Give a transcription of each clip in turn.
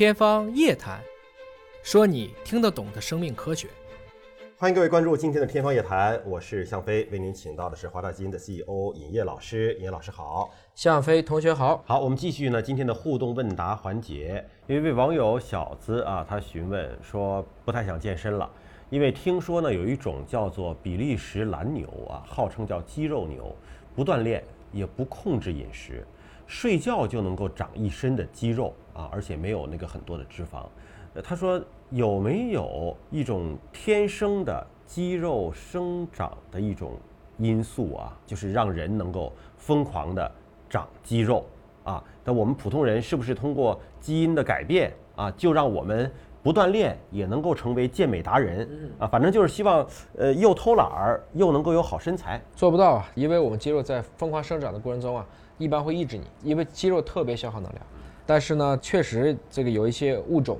天方夜谭，说你听得懂的生命科学。欢迎各位关注今天的天方夜谭，我是向飞，为您请到的是华大基因的 CEO 尹烨老师。尹烨老师好，向飞同学好。好，我们继续呢今天的互动问答环节。有一位网友小子啊，他询问说不太想健身了，因为听说呢有一种叫做比利时蓝牛啊，号称叫肌肉牛，不锻炼也不控制饮食，睡觉就能够长一身的肌肉啊，而且没有那个很多的脂肪。他说有没有一种天生的肌肉生长的一种因素啊，就是让人能够疯狂的长肌肉啊？那我们普通人是不是通过基因的改变啊，就让我们不锻炼也能够成为健美达人啊？反正就是希望呃又偷懒儿又能够有好身材。做不到啊，因为我们肌肉在疯狂生长的过程中啊，一般会抑制你，因为肌肉特别消耗能量。但是呢，确实这个有一些物种。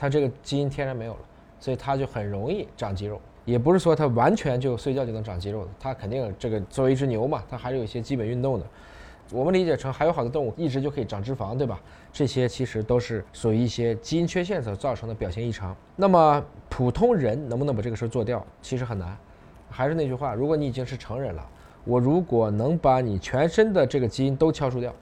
它这个基因天然没有了，所以它就很容易长肌肉。也不是说它完全就睡觉就能长肌肉的，它肯定这个作为一只牛嘛，它还是有一些基本运动的。我们理解成还有好多动物一直就可以长脂肪，对吧？这些其实都是属于一些基因缺陷所造成的表现异常。那么普通人能不能把这个事儿做掉？其实很难。还是那句话，如果你已经是成人了，我如果能把你全身的这个基因都敲除掉，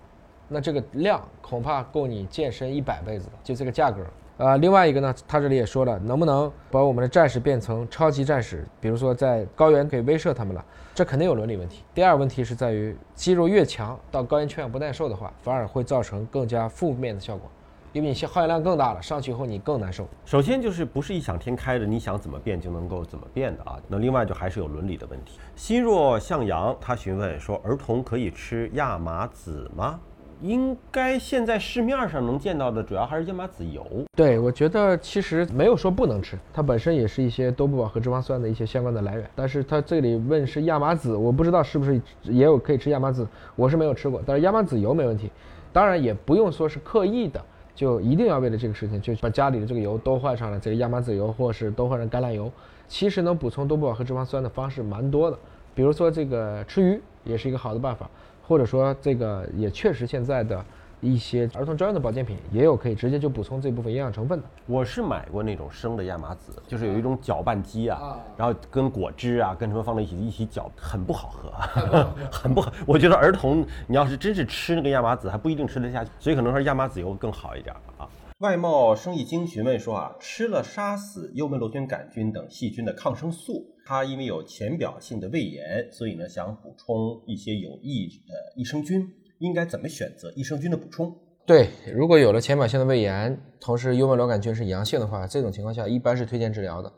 那这个量恐怕够你健身一百辈子的，就这个价格。呃，另外一个呢，他这里也说了，能不能把我们的战士变成超级战士？比如说在高原可以威慑他们了，这肯定有伦理问题。第二问题是在于，肌肉越强，到高原缺氧不耐受的话，反而会造成更加负面的效果，因为你消耗氧量更大了，上去以后你更难受。首先就是不是异想天开的，你想怎么变就能够怎么变的啊。那另外就还是有伦理的问题。心若向阳，他询问说，儿童可以吃亚麻籽吗？应该现在市面上能见到的主要还是亚麻籽油。对，我觉得其实没有说不能吃，它本身也是一些多不饱和脂肪酸的一些相关的来源。但是它这里问是亚麻籽，我不知道是不是也有可以吃亚麻籽，我是没有吃过。但是亚麻籽油没问题，当然也不用说是刻意的，就一定要为了这个事情就把家里的这个油都换上了这个亚麻籽油，或是都换成橄榄油。其实能补充多不饱和脂肪酸的方式蛮多的，比如说这个吃鱼也是一个好的办法。或者说，这个也确实现在的一些儿童专用的保健品也有可以直接就补充这部分营养成分的。我是买过那种生的亚麻籽，就是有一种搅拌机啊，然后跟果汁啊，跟什么放在一起一起搅，很不好喝，很不好。我觉得儿童你要是真是吃那个亚麻籽，还不一定吃得下去，所以可能说亚麻籽油更好一点啊。外贸生意经询问说啊，吃了杀死幽门螺旋杆菌等细菌的抗生素，他因为有浅表性的胃炎，所以呢想补充一些有益的益生菌，应该怎么选择益生菌的补充？对，如果有了浅表性的胃炎，同时幽门螺杆菌是阳性的话，这种情况下一般是推荐治疗的。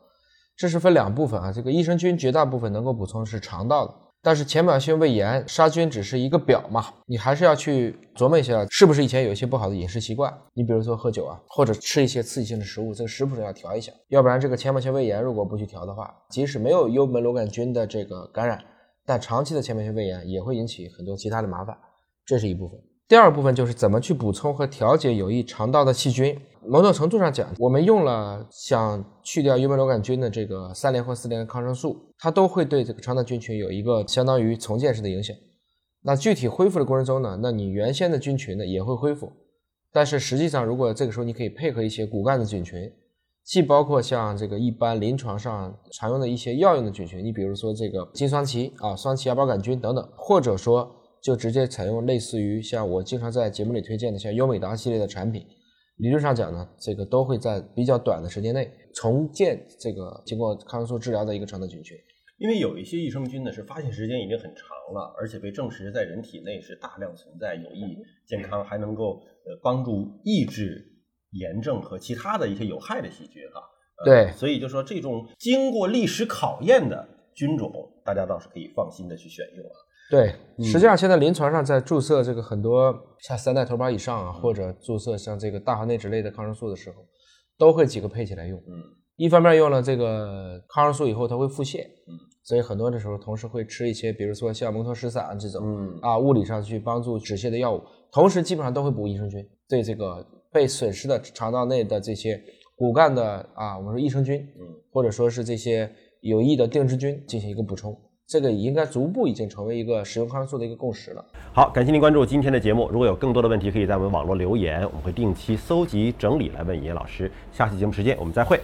这是分两部分啊，这个益生菌绝大部分能够补充是肠道的。但是浅表性胃炎杀菌只是一个表嘛，你还是要去琢磨一下，是不是以前有一些不好的饮食习惯？你比如说喝酒啊，或者吃一些刺激性的食物，这个食谱上要调一下，要不然这个浅表性胃炎如果不去调的话，即使没有幽门螺杆菌的这个感染，但长期的浅表性胃炎也会引起很多其他的麻烦，这是一部分。第二部分就是怎么去补充和调节有益肠道的细菌。某种程度上讲，我们用了想去掉幽门螺杆菌的这个三联或四联抗生素，它都会对这个肠道菌群有一个相当于重建式的影响。那具体恢复的过程中呢，那你原先的菌群呢也会恢复。但是实际上，如果这个时候你可以配合一些骨干的菌群，既包括像这个一般临床上常用的一些药用的菌群，你比如说这个金双歧啊、双歧芽孢杆菌等等，或者说。就直接采用类似于像我经常在节目里推荐的像优美达系列的产品，理论上讲呢，这个都会在比较短的时间内重建这个经过抗生素治疗的一个肠道菌群。因为有一些益生菌呢是发现时间已经很长了，而且被证实在人体内是大量存在有益健康，还能够呃帮助抑制炎症和其他的一些有害的细菌哈。对，所以就说这种经过历史考验的菌种，大家倒是可以放心的去选用啊。对，实际上现在临床上在注射这个很多像三代头孢以上啊，或者注射像这个大环内酯类的抗生素的时候，都会几个配起来用。嗯，一方面用了这个抗生素以后它会腹泻，嗯，所以很多的时候同时会吃一些，比如说像蒙脱石散这种，嗯啊，物理上去帮助止泻的药物，同时基本上都会补益生菌，对这个被损失的肠道内的这些骨干的啊，我们说益生菌，嗯，或者说是这些有益的定植菌进行一个补充。这个应该逐步已经成为一个使用抗生素的一个共识了。好，感谢您关注今天的节目。如果有更多的问题，可以在我们网络留言，我们会定期搜集整理来问严老师。下期节目时间我们再会。